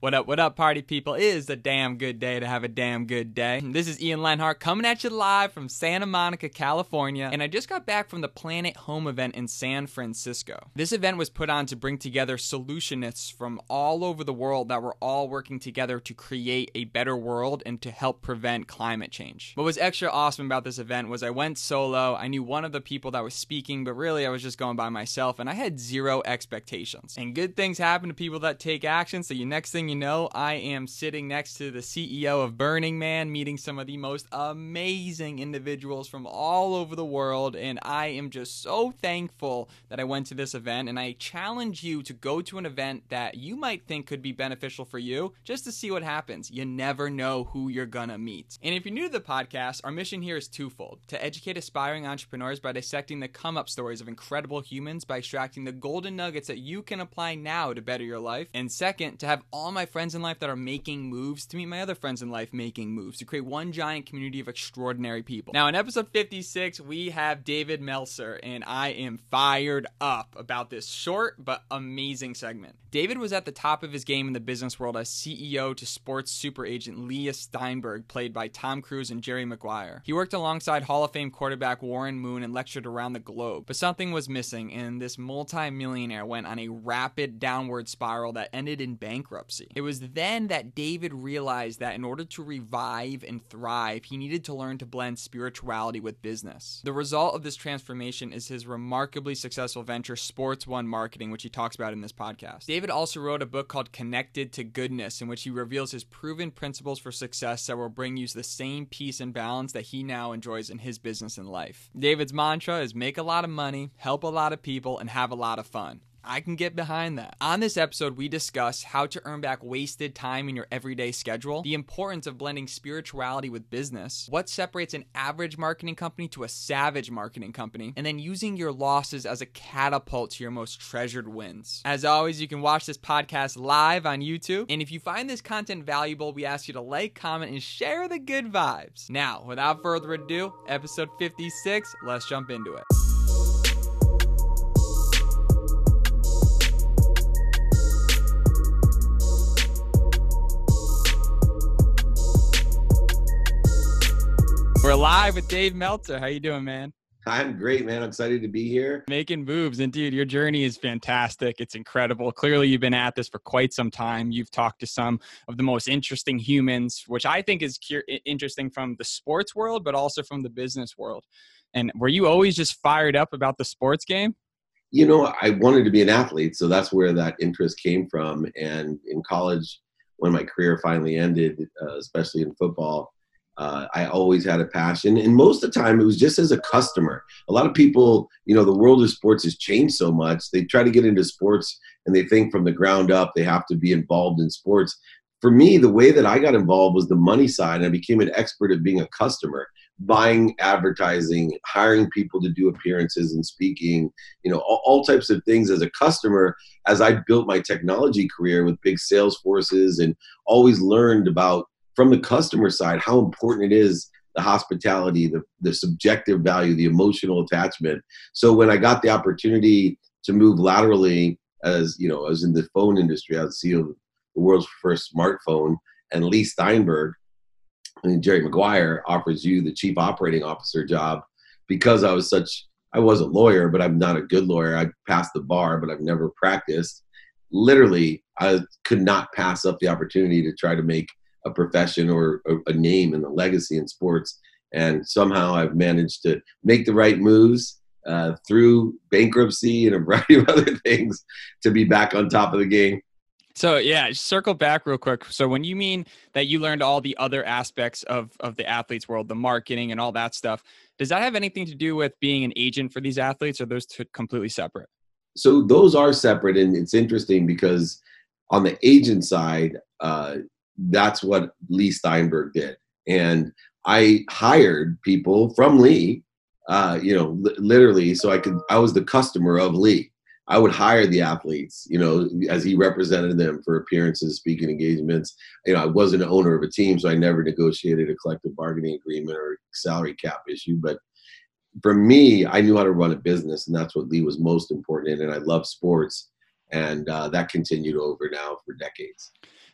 What up, what up, party people? It is a damn good day to have a damn good day. This is Ian Lenhart coming at you live from Santa Monica, California, and I just got back from the Planet Home event in San Francisco. This event was put on to bring together solutionists from all over the world that were all working together to create a better world and to help prevent climate change. What was extra awesome about this event was I went solo. I knew one of the people that was speaking, but really I was just going by myself, and I had zero expectations. And good things happen to people that take action, so you next thing you know, I am sitting next to the CEO of Burning Man, meeting some of the most amazing individuals from all over the world. And I am just so thankful that I went to this event. And I challenge you to go to an event that you might think could be beneficial for you just to see what happens. You never know who you're gonna meet. And if you're new to the podcast, our mission here is twofold to educate aspiring entrepreneurs by dissecting the come up stories of incredible humans by extracting the golden nuggets that you can apply now to better your life. And second, to have all my my friends in life that are making moves to meet my other friends in life making moves to create one giant community of extraordinary people. Now, in episode 56, we have David Meltzer, and I am fired up about this short but amazing segment. David was at the top of his game in the business world as CEO to sports super agent Leigh Steinberg, played by Tom Cruise and Jerry Maguire. He worked alongside Hall of Fame quarterback Warren Moon and lectured around the globe, but something was missing, and this multi-millionaire went on a rapid downward spiral that ended in bankruptcy. It was then that David realized that in order to revive and thrive, he needed to learn to blend spirituality with business. The result of this transformation is his remarkably successful venture, Sports One Marketing, which he talks about in this podcast. David also wrote a book called Connected to Goodness, in which he reveals his proven principles for success that will bring you the same peace and balance that he now enjoys in his business and life. David's mantra is make a lot of money, help a lot of people, and have a lot of fun. I can get behind that. On this episode, we discuss how to earn back wasted time in your everyday schedule, the importance of blending spirituality with business, what separates an average marketing company to a savage marketing company, and then using your losses as a catapult to your most treasured wins. As always, you can watch this podcast live on YouTube. And if you find this content valuable, we ask you to like, comment, and share the good vibes. Now, without further ado, episode 56, let's jump into it. We're live with Dave Meltzer. How you doing, man? I'm great, man. I'm excited to be here. Making moves. And dude, your journey is fantastic. It's incredible. Clearly, you've been at this for quite some time. You've talked to some of the most interesting humans, which I think is interesting from the sports world, but also from the business world. And were you always just fired up about the sports game? You know, I wanted to be an athlete. So that's where that interest came from. And in college, when my career finally ended, uh, especially in football, uh, I always had a passion, and most of the time it was just as a customer. A lot of people, you know, the world of sports has changed so much. They try to get into sports and they think from the ground up they have to be involved in sports. For me, the way that I got involved was the money side. I became an expert at being a customer, buying advertising, hiring people to do appearances and speaking, you know, all, all types of things as a customer. As I built my technology career with big sales forces and always learned about from the customer side how important it is the hospitality the, the subjective value the emotional attachment. So when i got the opportunity to move laterally as you know i was in the phone industry i was ceo of the world's first smartphone and leigh steinberg and jerry maguire offers you the chief operating officer job because i was such i was a lawyer but i'm not a good lawyer. I passed the bar but i've never practiced. Literally i could not pass up the opportunity to try to make a profession or a, a name and a legacy in sports. And somehow I've managed to make the right moves uh, through bankruptcy and a variety of other things to be back on top of the game. So yeah, circle back real quick. So when you mean that you learned all the other aspects of of the athletes world, the marketing and all that stuff, does that have anything to do with being an agent for these athletes, or those two completely separate? So those are separate, and it's interesting because on the agent side, uh, that's what Leigh Steinberg did. And I hired people from Leigh, uh, you know, li- literally, so I could, I was the customer of Leigh. I would hire the athletes, you know, as he represented them for appearances, speaking engagements. You know, I wasn't an owner of a team, so I never negotiated a collective bargaining agreement or salary cap issue. But for me, I knew how to run a business, and that's what Leigh was most important in. And I love sports, and uh, that continued over now for decades.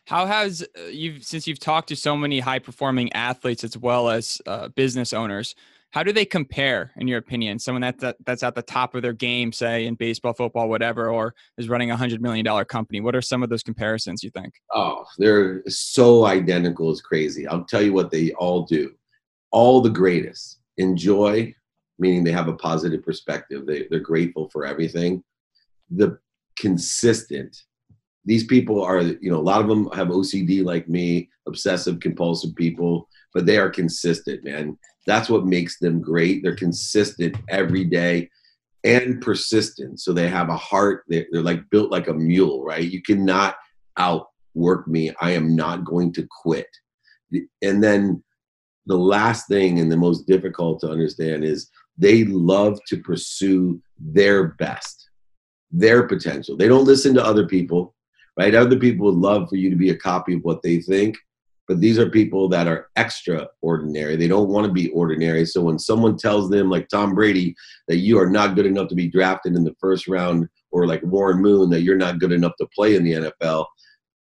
How has uh, you since you've talked to so many high performing athletes as well as uh, business owners? How do they compare, in your opinion? Someone that, that that's at the top of their game, say in baseball, football, whatever, or is running a hundred million dollar company. What are some of those comparisons you think? Oh, they're so identical. It's crazy. I'll tell you what they all do. All the greatest enjoy, meaning they have a positive perspective. They, they're grateful for everything. The consistent these people are you know a lot of them have ocd like me obsessive compulsive people but they are consistent man. That's what makes them great. They're consistent every day and persistent. So they have a heart. They're, they're like built like a mule right? You cannot outwork me. I am not going to quit. And then the last thing and the most difficult to understand is they love to pursue their best their potential. They don't listen to other people right? Other people would love for you to be a copy of what they think, but these are people that are extraordinary. They don't want to be ordinary. So when someone tells them, like Tom Brady, that you are not good enough to be drafted in the first round, or like Warren Moon, that you're not good enough to play in the NFL,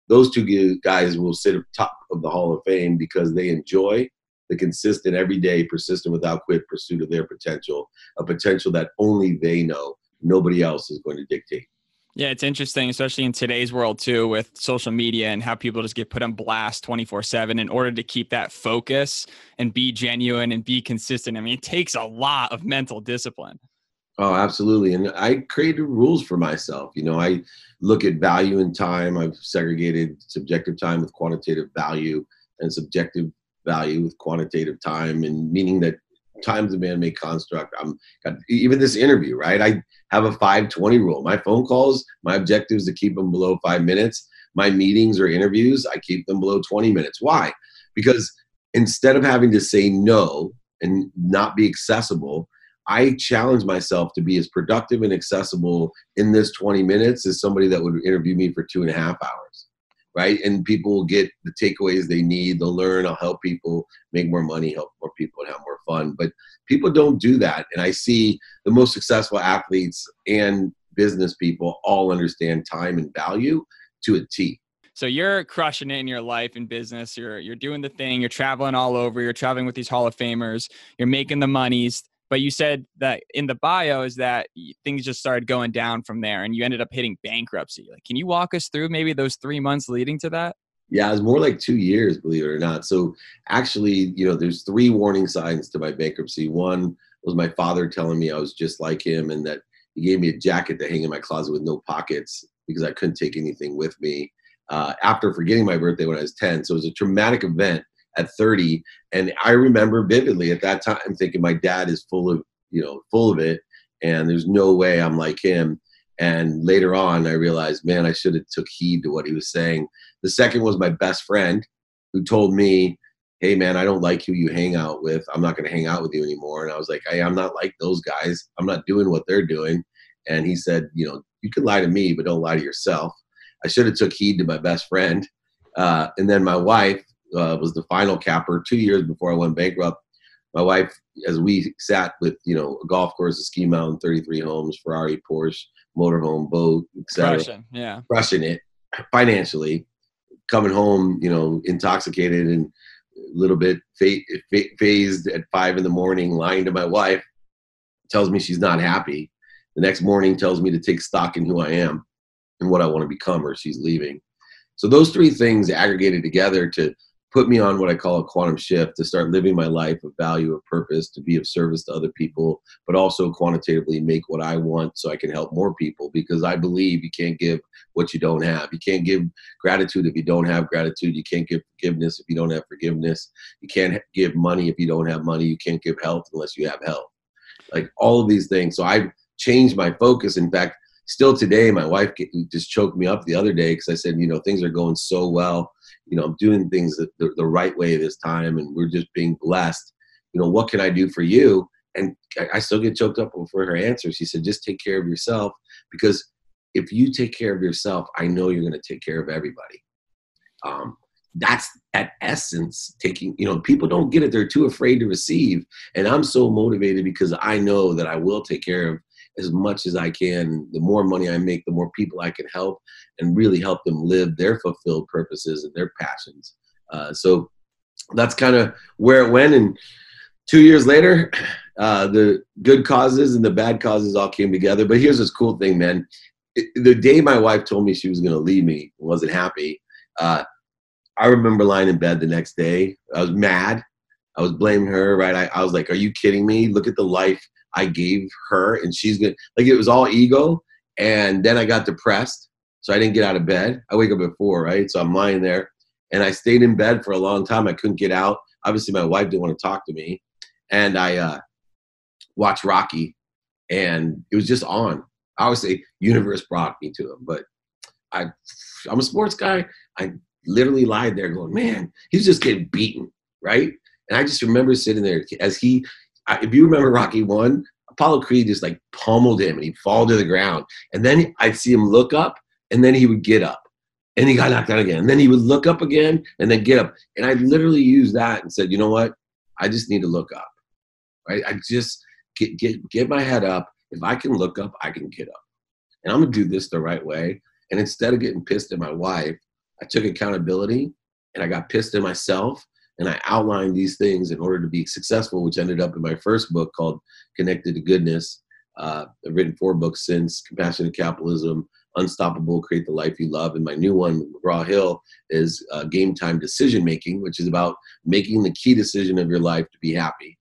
those two guys will sit at top of the Hall of Fame because they enjoy the consistent, everyday, persistent, without quit pursuit of their potential, a potential that only they know. Nobody else is going to dictate. Yeah, it's interesting, especially in today's world too, with social media and how people just get put on blast 24 7 in order to keep that focus and be genuine and be consistent. I mean, it takes a lot of mental discipline. Oh, absolutely. And I created rules for myself. You know, I look at value and time. I've segregated subjective time with quantitative value and subjective value with quantitative time, and meaning that time's a man-made construct. I'm even this interview, right? I have a 520 rule. My phone calls, my objective is to keep them below five minutes. My meetings or interviews, I keep them below 20 minutes. Why? Because instead of having to say no and not be accessible, I challenge myself to be as productive and accessible in this 20 minutes as somebody that would interview me for two and a half hours right? And people will get the takeaways they need. They'll learn. I'll help people make more money, help more people, and have more fun. But people don't do that. And I see the most successful athletes and business people all understand time and value to a T. So you're crushing it in your life and business. You're you're doing the thing. You're traveling all over. You're traveling with these Hall of Famers. You're making the monies. But you said that in the bio is that things just started going down from there, and you ended up hitting bankruptcy. Like, can you walk us through maybe those three months leading to that? Yeah, it was more like two years, believe it or not. So actually, you know, there's three warning signs to my bankruptcy. One was my father telling me I was just like him, and that he gave me a jacket to hang in my closet with no pockets because I couldn't take anything with me. Uh, after forgetting my birthday when I was 10. So it was a traumatic event at 30. And I remember vividly at that time thinking my dad is full of, you know, full of it. And there's no way I'm like him. And later on, I realized, man, I should have took heed to what he was saying. The second was my best friend who told me, hey, man, I don't like who you hang out with. I'm not going to hang out with you anymore. And I was like, hey, I'm not like those guys. I'm not doing what they're doing. And he said, you know, you can lie to me, but don't lie to yourself. I should have took heed to my best friend. Uh, and then my wife, uh, was the final capper two years before I went bankrupt. My wife, as we sat with you know a golf course, a ski mountain, 33 homes, Ferrari, Porsche, motorhome, boat, etc. Crushing, yeah, crushing it financially. Coming home, you know, intoxicated and a little bit phased at five in the morning, lying to my wife, tells me she's not happy. The next morning, tells me to take stock in who I am and what I want to become, or she's leaving. So those three things aggregated together to put me on what I call a quantum shift to start living my life of value, of purpose, to be of service to other people, but also quantitatively make what I want so I can help more people because I believe you can't give what you don't have. You can't give gratitude if you don't have gratitude. You can't give forgiveness if you don't have forgiveness. You can't give money if you don't have money. You can't give health unless you have health. Like all of these things. So I've changed my focus. In fact, still today, my wife just choked me up the other day because I said, you know, things are going so well you know, I'm doing things the, the right way this time and we're just being blessed. You know, what can I do for you? And I still get choked up for her answer. She said, just take care of yourself because if you take care of yourself, I know you're going to take care of everybody. Um, that's at essence taking you know people don't get it they're too afraid to receive and i'm so motivated because i know that i will take care of as much as I can. The more money I make, the more people I can help and really help them live their fulfilled purposes and their passions. Uh, so that's kind of where it went. And two years later, uh, the good causes and the bad causes all came together. But here's this cool thing, man. The day my wife told me she was going to leave me, wasn't happy. Uh, I remember lying in bed the next day. I was mad. I was blaming her, right? I, I was like, "Are you kidding me? Look at the life I gave her, and she's gonna like it was all ego." And then I got depressed, so I didn't get out of bed. I wake up at four, right? So I'm lying there, and I stayed in bed for a long time. I couldn't get out. Obviously, my wife didn't want to talk to me, and I uh, watched Rocky, and it was just on. Obviously, universe brought me to him, but I, I'm a sports guy. I literally lied there, going, "Man, he's just getting beaten, right?" And I just remember sitting there as he, if you remember Rocky One, Apollo Creed just like pummeled him and he'd fall to the ground. And then I'd see him look up and then he would get up and he got knocked out again. And then he would look up again and then get up. And I literally used that and said, you know what? I just need to look up, right? I just get, get, get my head up. If I can look up, I can get up. And I'm to do this the right way. And instead of getting pissed at my wife, I took accountability and I got pissed at myself and I outlined these things in order to be successful, which ended up in my first book called Connected to Goodness. Uh, I've written four books since Compassionate Capitalism, Unstoppable, Create the Life You Love. And my new one, McGraw Hill, is uh, Game Time Decision Making, which is about making the key decision of your life to be happy.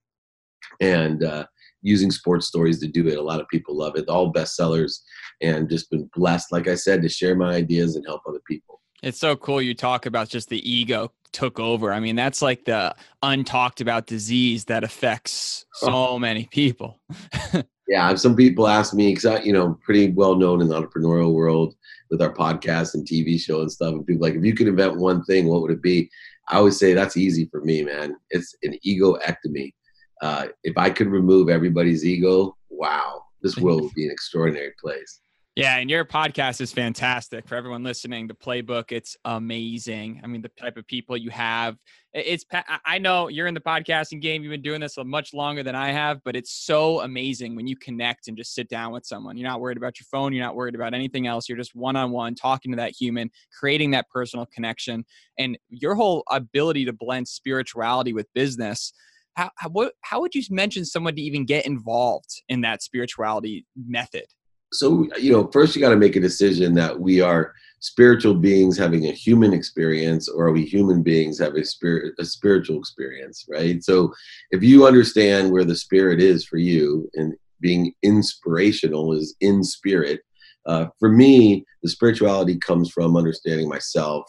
And uh, using sports stories to do it. A lot of people love it. All bestsellers, and just been blessed, like I said, to share my ideas and help other people. It's so cool you talk about just the ego took over. I mean, that's like the untalked about disease that affects so many people. yeah, some people ask me because I, you know, pretty well known in the entrepreneurial world with our podcast and TV show and stuff. And people like, if you could invent one thing, what would it be? I always say that's easy for me, man. It's an egoectomy. Uh, if I could remove everybody's ego, wow, this world would be an extraordinary place. Yeah, and your podcast is fantastic for everyone listening. The playbook, it's amazing. I mean, the type of people you have. It's I know you're in the podcasting game. You've been doing this much longer than I have, but it's so amazing when you connect and just sit down with someone. You're not worried about your phone. You're not worried about anything else. You're just one on one talking to that human, creating that personal connection, and your whole ability to blend spirituality with business. How how, what, how would you mention someone to even get involved in that spirituality method? So you know first you got to make a decision that we are spiritual beings having a human experience or are we human beings having a spirit a spiritual experience right? So if you understand where the spirit is for you and being inspirational is in spirit uh, for me the spirituality comes from understanding myself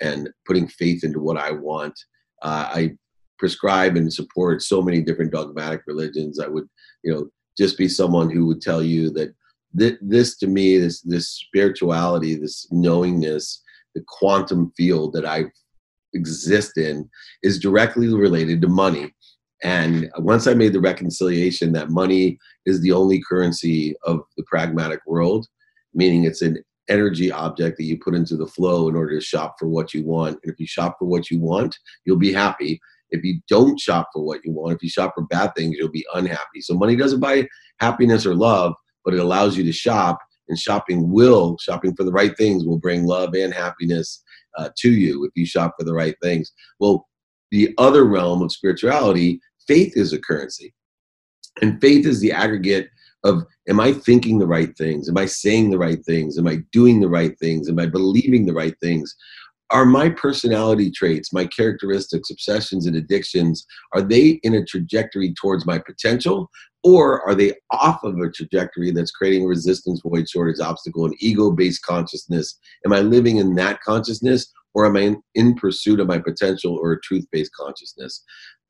and putting faith into what i want. Uh, i prescribe and support so many different dogmatic religions i would you know just be someone who would tell you that this, to me, this this spirituality, this knowingness, the quantum field that I exist in, is directly related to money. And once I made the reconciliation that money is the only currency of the pragmatic world, meaning it's an energy object that you put into the flow in order to shop for what you want. And if you shop for what you want, you'll be happy. If you don't shop for what you want, if you shop for bad things, you'll be unhappy. So money doesn't buy happiness or love, but it allows you to shop and shopping will shopping for the right things will bring love and happiness uh, to you if you shop for the right things. Well the other realm of spirituality faith is a currency. And faith is the aggregate of am i thinking the right things? Am i saying the right things? Am i doing the right things? Am i believing the right things? Are my personality traits my characteristics obsessions and addictions are they in a trajectory towards my potential or are they off of a trajectory that's creating resistance, void, shortage, obstacle, and ego based consciousness? Am I living in that consciousness, or am I in, in pursuit of my potential or a truth based consciousness?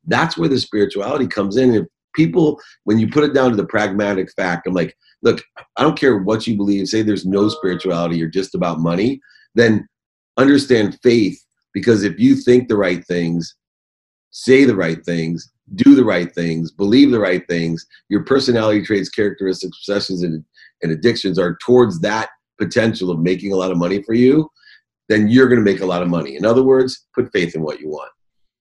That's where the spirituality comes in. If people, when you put it down to the pragmatic fact, I'm like, look, I don't care what you believe, say there's no spirituality, you're just about money, then understand faith, because if you think the right things, say the right things, do the right things, believe the right things, your personality traits, characteristics, obsessions, and, and addictions are towards that potential of making a lot of money for you, then you're going to make a lot of money. In other words, put faith in what you want,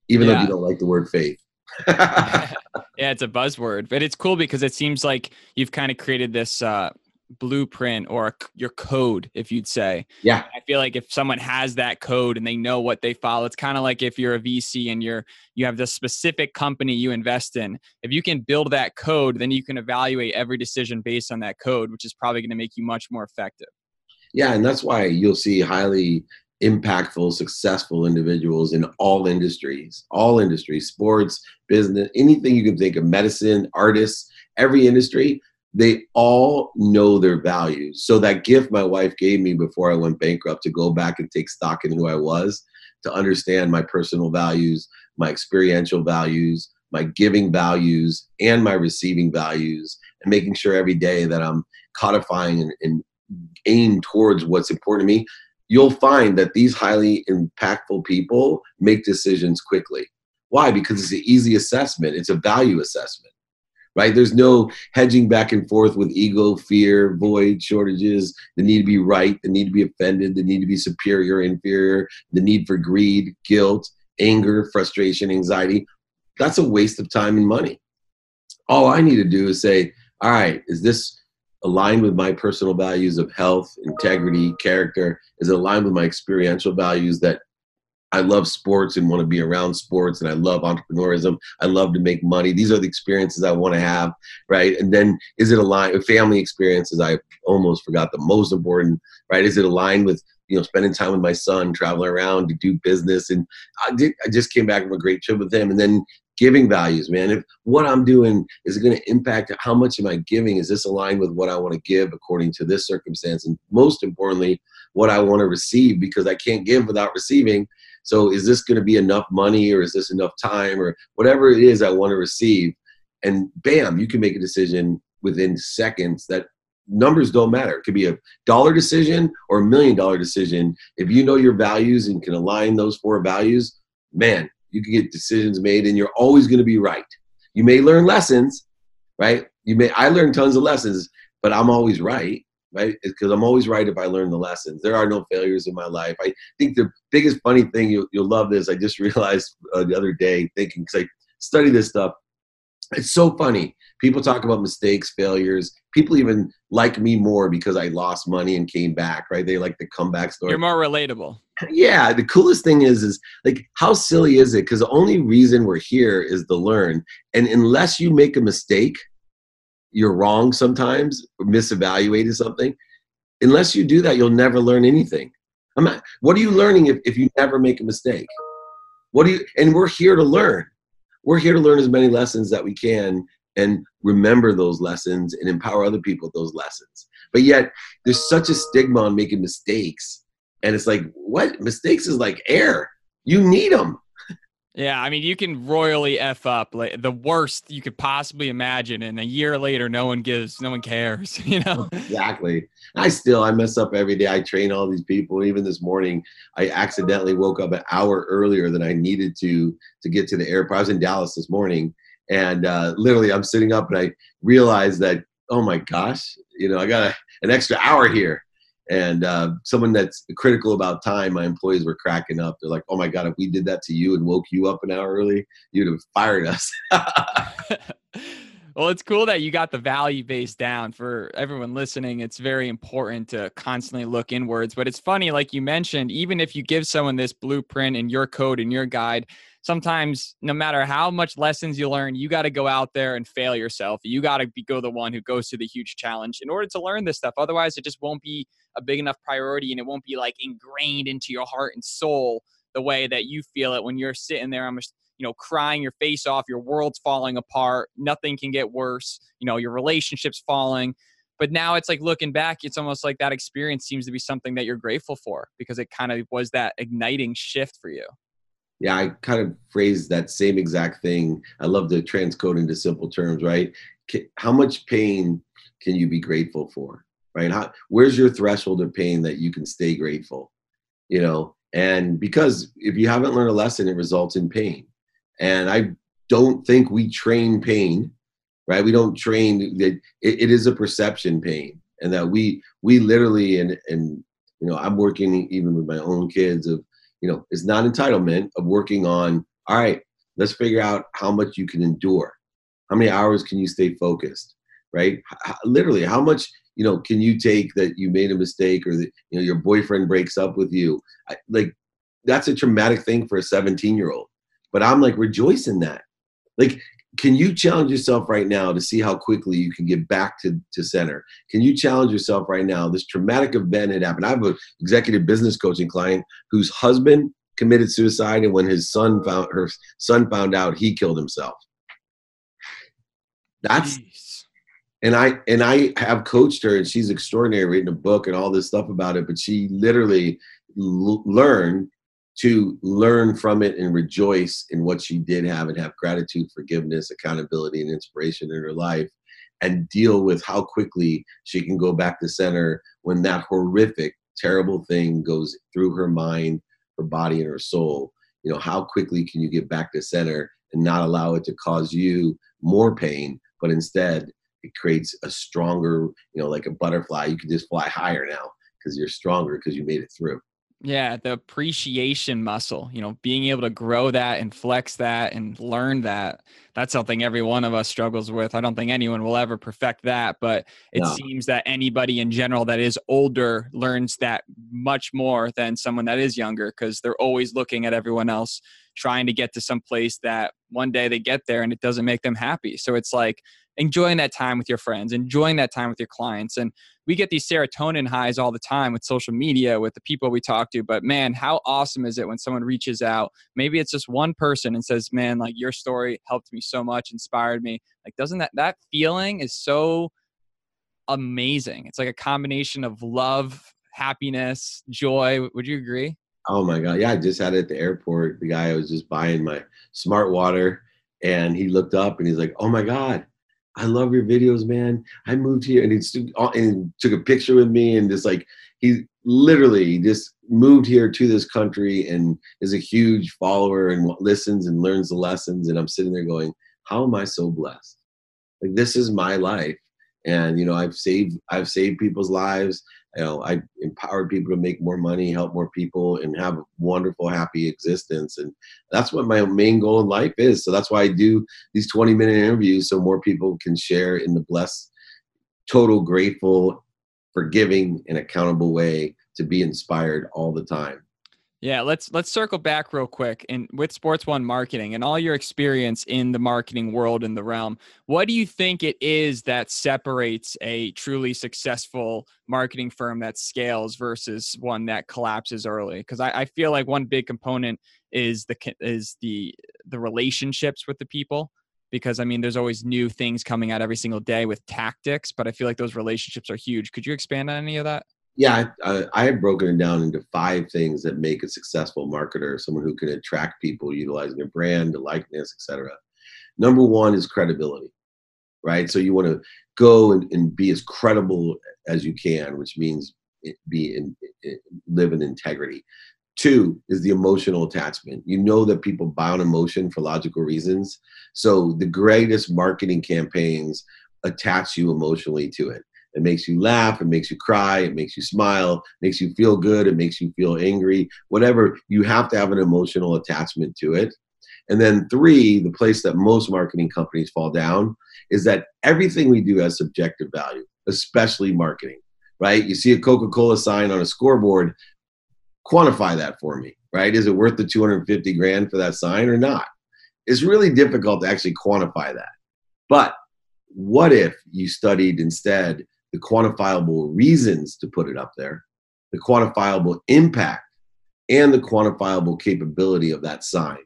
even yeah. though you don't like the word faith. yeah, it's a buzzword, but it's cool because it seems like you've kind of created this uh, blueprint or your code, if you'd say. Yeah. I feel like if someone has that code and they know what they follow, it's kind of like if you're a VC and you're you have the specific company you invest in. If you can build that code, then you can evaluate every decision based on that code, which is probably going to make you much more effective. Yeah, and that's why you'll see highly impactful, successful individuals in all industries, all industries, sports, business, anything you can think of, medicine, artists, every industry they all know their values. So that gift my wife gave me before I went bankrupt to go back and take stock in who I was, to understand my personal values, my experiential values, my giving values, and my receiving values, and making sure every day that I'm codifying and, and towards what's important to me. You'll find that these highly impactful people make decisions quickly. Why? Because it's an easy assessment. It's a value assessment right? There's no hedging back and forth with ego, fear, void, shortages, the need to be right, the need to be offended, the need to be superior, inferior, the need for greed, guilt, anger, frustration, anxiety. That's a waste of time and money. All I need to do is say, all right, is this aligned with my personal values of health, integrity, character? Is it aligned with my experiential values that I love sports and want to be around sports and I love entrepreneurism. I love to make money. These are the experiences I want to have, right? And then is it aligned with family experiences? I almost forgot the most important, right? Is it aligned with you know spending time with my son, traveling around to do business? And I did. I just came back from a great trip with him, and then giving values, man. If what I'm doing is going to impact how much am I giving? Is this aligned with what I want to give according to this circumstance? And most importantly, what I want to receive because I can't give without receiving. So is this going to be enough money or is this enough time or whatever it is I want to receive? And bam, you can make a decision within seconds that numbers don't matter. It could be a dollar decision or a million dollar decision. If you know your values and can align those four values, man, you can get decisions made and you're always going to be right. You may learn lessons, right? You may I learned tons of lessons, but I'm always right right? Because I'm always right if I learn the lessons. There are no failures in my life. I think the biggest funny thing you'll, you'll love this. I just realized uh, the other day thinking because I study this stuff. It's so funny. People talk about mistakes, failures. People even like me more because I lost money and came back, right? They like the comeback story. You're more relatable. Yeah, the coolest thing is is like how silly is it? Because the only reason we're here is to learn. And unless you make a mistake, you're wrong sometimes or misevaluated something unless you do that you'll never learn anything. I'm not, what are you learning if, if you never make a mistake? What do you and we're here to learn. We're here to learn as many lessons that we can and remember those lessons and empower other people with those lessons. But yet there's such a stigma on making mistakes and it's like what? Mistakes is like air. You need them yeah, I mean, you can royally f up like the worst you could possibly imagine, and a year later, no one gives, no one cares. You know exactly. I still I mess up every day. I train all these people. Even this morning, I accidentally woke up an hour earlier than I needed to to get to the airport. I was in Dallas this morning, and uh, literally, I'm sitting up and I realized that oh my gosh, you know, I got a, an extra hour here and uh, someone that's critical about time, my employees were cracking up. They're like, "Oh my god, if we did that to you and woke you up an hour early, you'd have fired us." well, it's cool that you got the value base down. For everyone listening, it's very important to constantly look inwards. But it's funny, like you mentioned, even if you give someone this blueprint and your code and your guide, sometimes no matter how much lessons you learn, you got to go out there and fail yourself. You got to go the one who goes to the huge challenge in order to learn this stuff. Otherwise, it just won't be a big enough priority and it won't be like ingrained into your heart and soul the way that you feel it when you're sitting there. I'm you know crying your face off your world's falling apart nothing can get worse you know your relationships falling but now it's like looking back it's almost like that experience seems to be something that you're grateful for because it kind of was that igniting shift for you yeah, I kind of phrased that same exact thing. I love to transcode into simple terms, right? How much pain can you be grateful for, right? How, where's your threshold of pain that you can stay grateful, you know? And because if you haven't learned a lesson, it results in pain. And I don't think we train pain, right? We don't train that it, it is a perception pain, and that we we literally and and you know I'm working even with my own kids of you know, is not entitlement of working on, all right, Let's figure out how much you can endure. How many hours can you stay focused? Right? Literally, how much you know can you take that you made a mistake or that you know your boyfriend breaks up with you? I, like that's a traumatic thing for a 17 year old. But I'm like rejoice in that. Like can you challenge yourself right now to see how quickly you can get back to, to center? Can you challenge yourself right now? This traumatic event had happened. I have an executive business coaching client whose husband committed suicide, and when his son found her son found out, he killed himself. That's Jeez. And I and I have coached her, and she's extraordinary, written a book and all this stuff about it. But she literally l- learned to learn from it and rejoice in what she did have and have gratitude, forgiveness, accountability, and inspiration in her life, and deal with how quickly she can go back to center when that horrific, terrible thing goes through her mind, her body, and her soul. You know, how quickly can you get back to center and not allow it to cause you more pain, but instead it creates a stronger, you know, like a butterfly, you can just fly higher now because you're stronger because you made it through. Yeah, the appreciation muscle, you know, being able to grow that and flex that and learn that. That's something every one of us struggles with. I don't think anyone will ever perfect that, but it no. seems that anybody in general that is older learns that much more than someone that is younger because they're always looking at everyone else trying to get to some place that one day they get there and it doesn't make them happy. So it's like enjoying that time with your friends, enjoying that time with your clients. And we get these serotonin highs all the time with social media, with the people we talk to. But man, how awesome is it when someone reaches out? Maybe it's just one person and says, Man, like your story helped me so much, inspired me. Like, doesn't that, that feeling is so amazing? It's like a combination of love, happiness, joy. Would you agree? Oh my God. Yeah, I just had it at the airport. The guy was just buying my smart water and he looked up and he's like, Oh my God, I love your videos, man. I moved here and he stood, uh, and took a picture with me and just like he literally just moved here to this country and is a huge follower and listens and learns the lessons. And I'm sitting there going, how am I so blessed? Like this is my life. And you know, I've saved I've saved people's lives you know, I empower people to make more money, help more people, and have a wonderful, happy existence. And that's what my main goal in life is. So that's why I do these 20 minute interviews so more people can share in the blessed, total, grateful, forgiving, and accountable way to be inspired all the time. Yeah, let's let's circle back real quick and with Sports One marketing and all your experience in the marketing world in the realm. What do you think it is that separates a truly successful marketing firm that scales versus one that collapses early? Because I, I feel like one big component is the is the the relationships with the people because I mean, there's always new things coming out every single day with tactics, but I feel like those relationships are huge. Could you expand on any of that? Yeah, I, I, have broken it down into five things that make a successful marketer, someone who can attract people utilizing their brand, the likeness, etc. Number one is credibility, right? So you want to go and, and, be as credible as you can, which means be in, in, live in integrity. Two is the emotional attachment. You know that people buy on emotion for logical reasons. So the greatest marketing campaigns attach you emotionally to it. It makes you laugh, it makes you cry, it makes you smile, makes you feel good, it makes you feel angry, whatever. You have to have an emotional attachment to it. And then three, the place that most marketing companies fall down is that everything we do has subjective value, especially marketing, right? You see a Coca-Cola sign on a scoreboard, quantify that for me, right? Is it worth the 250 grand for that sign or not? It's really difficult to actually quantify that. But what if you studied instead the quantifiable reasons to put it up there, the quantifiable impact, and the quantifiable capability of that sign.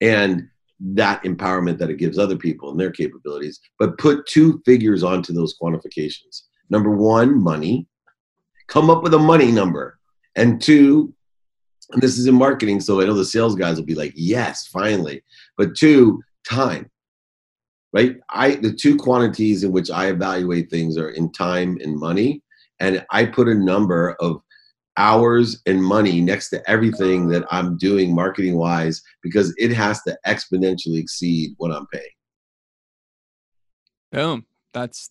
And that empowerment that it gives other people and their capabilities, but put two figures onto those quantifications. Number one, money. Come up with a money number. And two, and this is in marketing, so I know the sales guys will be like, yes, finally. But two, time right? I the two quantities in which I evaluate things are in time and money, and I put a number of hours and money next to everything that I'm doing marketing wise because it has to exponentially exceed what I'm paying. Boom. That's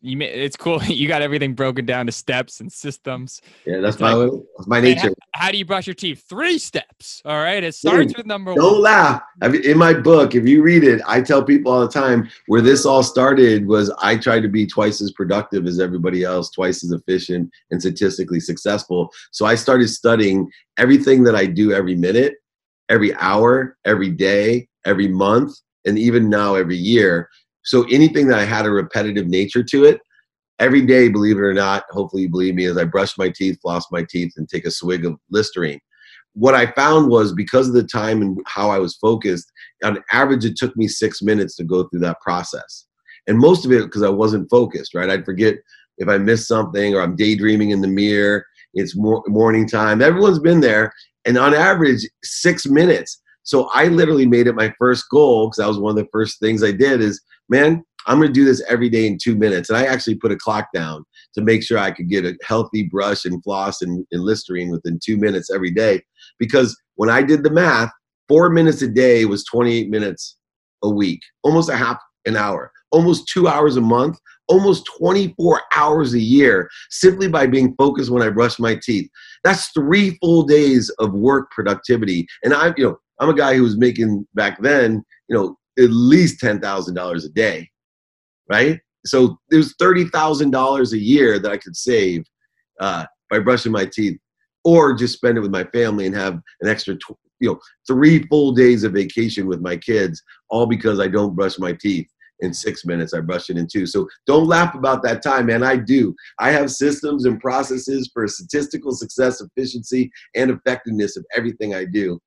you it's cool. You got everything broken down to steps and systems. Yeah that's my like, that's my nature. how, how, do you brush your teeth? Three steps all right? It starts Dude, with number don't one. don't laugh in my book if you read it i tell people all the time where this all started was i tried to be twice as productive as everybody else twice as efficient and statistically successful. So i started studying everything that i do every minute every hour every day every month and even now every year so anything that I had a repetitive nature to it, every day, believe it or not, hopefully you believe me, as I brush my teeth, floss my teeth, and take a swig of Listerine. What I found was because of the time and how I was focused, on average, it took me six minutes to go through that process. And most of it because I wasn't focused, right? I'd forget if I missed something or I'm daydreaming in the mirror. It's morning time. Everyone's been there. And on average, six minutes. So I literally made it my first goal because that was one of the first things I did is man, I'm going to do this every day in two minutes. And I actually put a clock down to make sure I could get a healthy brush and floss and, and Listerine within two minutes every day. Because when I did the math, four minutes a day was 28 minutes a week, almost a half an hour, almost two hours a month, almost 24 hours a year simply by being focused when I brush my teeth. That's three full days of work productivity. And I'm, you know, I'm a guy who was making back then, you know, at least $10,000 a day, right? So there's $30,000 a year that I could save uh, by brushing my teeth or just spend it with my family and have an extra, tw- you know, three full days of vacation with my kids, all because I don't brush my teeth in six minutes. I brush it in two. So don't laugh about that time, man. I do. I have systems and processes for statistical success, efficiency, and effectiveness of everything I do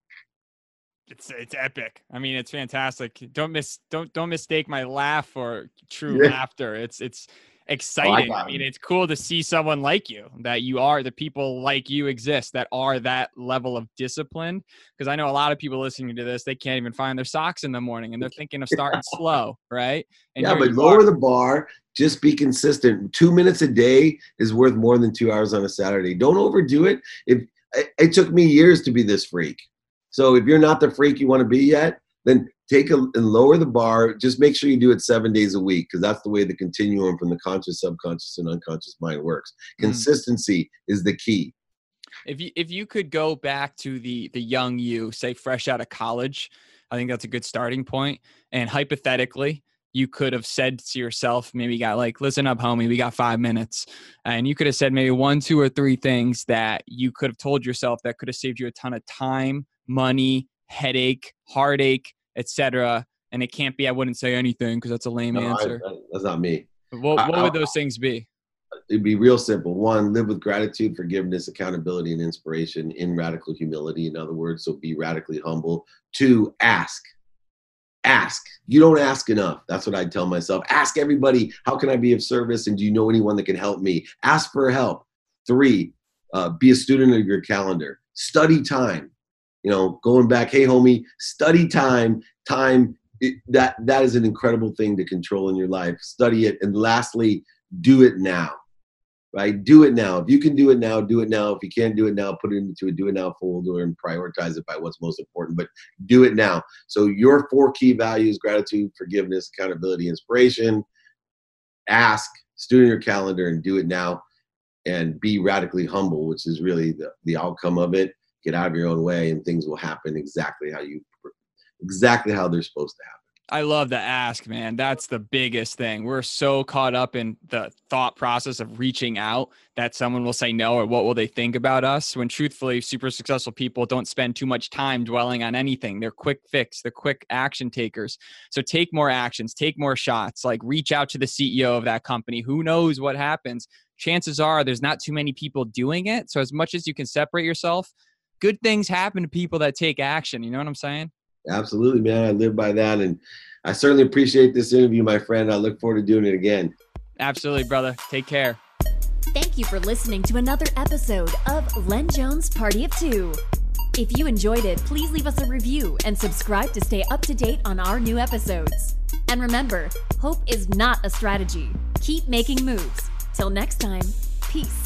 it's it's epic. I mean, it's fantastic. Don't miss don't don't mistake my laugh for true yeah. laughter. It's it's exciting. Oh, I, I, mean, it's cool to see someone like you that you are the people like you exist that are that level of discipline. Because I know a lot of people listening to this, they can't even find their socks in the morning and they're thinking of starting slow, right? And yeah, but lower are. the bar. Just be consistent. Two minutes a day is worth more than two hours on a Saturday. Don't overdo it. If it, it took me years to be this freak. So if you're not the freak you want to be yet, then take a and lower the bar. Just make sure you do it seven days a week because that's the way the continuum from the conscious, subconscious, and unconscious mind works. Mm. Consistency mm. is the key. If you if you could go back to the the young you, say fresh out of college, I think that's a good starting point. And hypothetically, you could have said to yourself, maybe you got like, listen up, homie, we got five minutes. And you could have said maybe one, two, or three things that you could have told yourself that could have saved you a ton of time, money, headache, heartache, etc. And it can't be I wouldn't say anything because that's a lame no, answer. I, that's not me. What, what I, would those things be? It'd be real simple. One, live with gratitude, forgiveness, accountability, and inspiration in radical humility. In other words, so be radically humble. Two, ask. Ask. You don't ask enough. That's what I tell myself. Ask everybody, how can I be of service? And do you know anyone that can help me? Ask for help. Three, uh, be a student of your calendar. Study time you know, going back, hey homie, study time, time it, that that is an incredible thing to control in your life. Study it, and lastly, do it now. Right, do it now. If you can do it now, do it now. If you can't do it now, put it into a do it now folder and prioritize it by what's most important. But do it now. So your four key values: gratitude, forgiveness, accountability, inspiration. Ask, student your calendar, and do it now. And be radically humble, which is really the, the outcome of it get out of your own way and things will happen exactly how you exactly how they're supposed to happen I love the ask, man. That's the biggest thing. We're so caught up in the thought process of reaching out that someone will say no or what will they think about us when truthfully, super successful people don't spend too much time dwelling on anything. They're quick fix, they're quick action takers. So take more actions, take more shots, like reach out to the CEO of that company. Who knows what happens? Chances are there's not too many people doing it. So, as much as you can separate yourself, good things happen to people that take action. You know what I'm saying? Absolutely, man. I live by that. And I certainly appreciate this interview, my friend. I look forward to doing it again. Absolutely, brother. Take care. Thank you for listening to another episode of Len Jones Party of Two. If you enjoyed it, please leave us a review and subscribe to stay up to date on our new episodes. And remember, hope is not a strategy. Keep making moves. Till next time, peace.